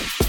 you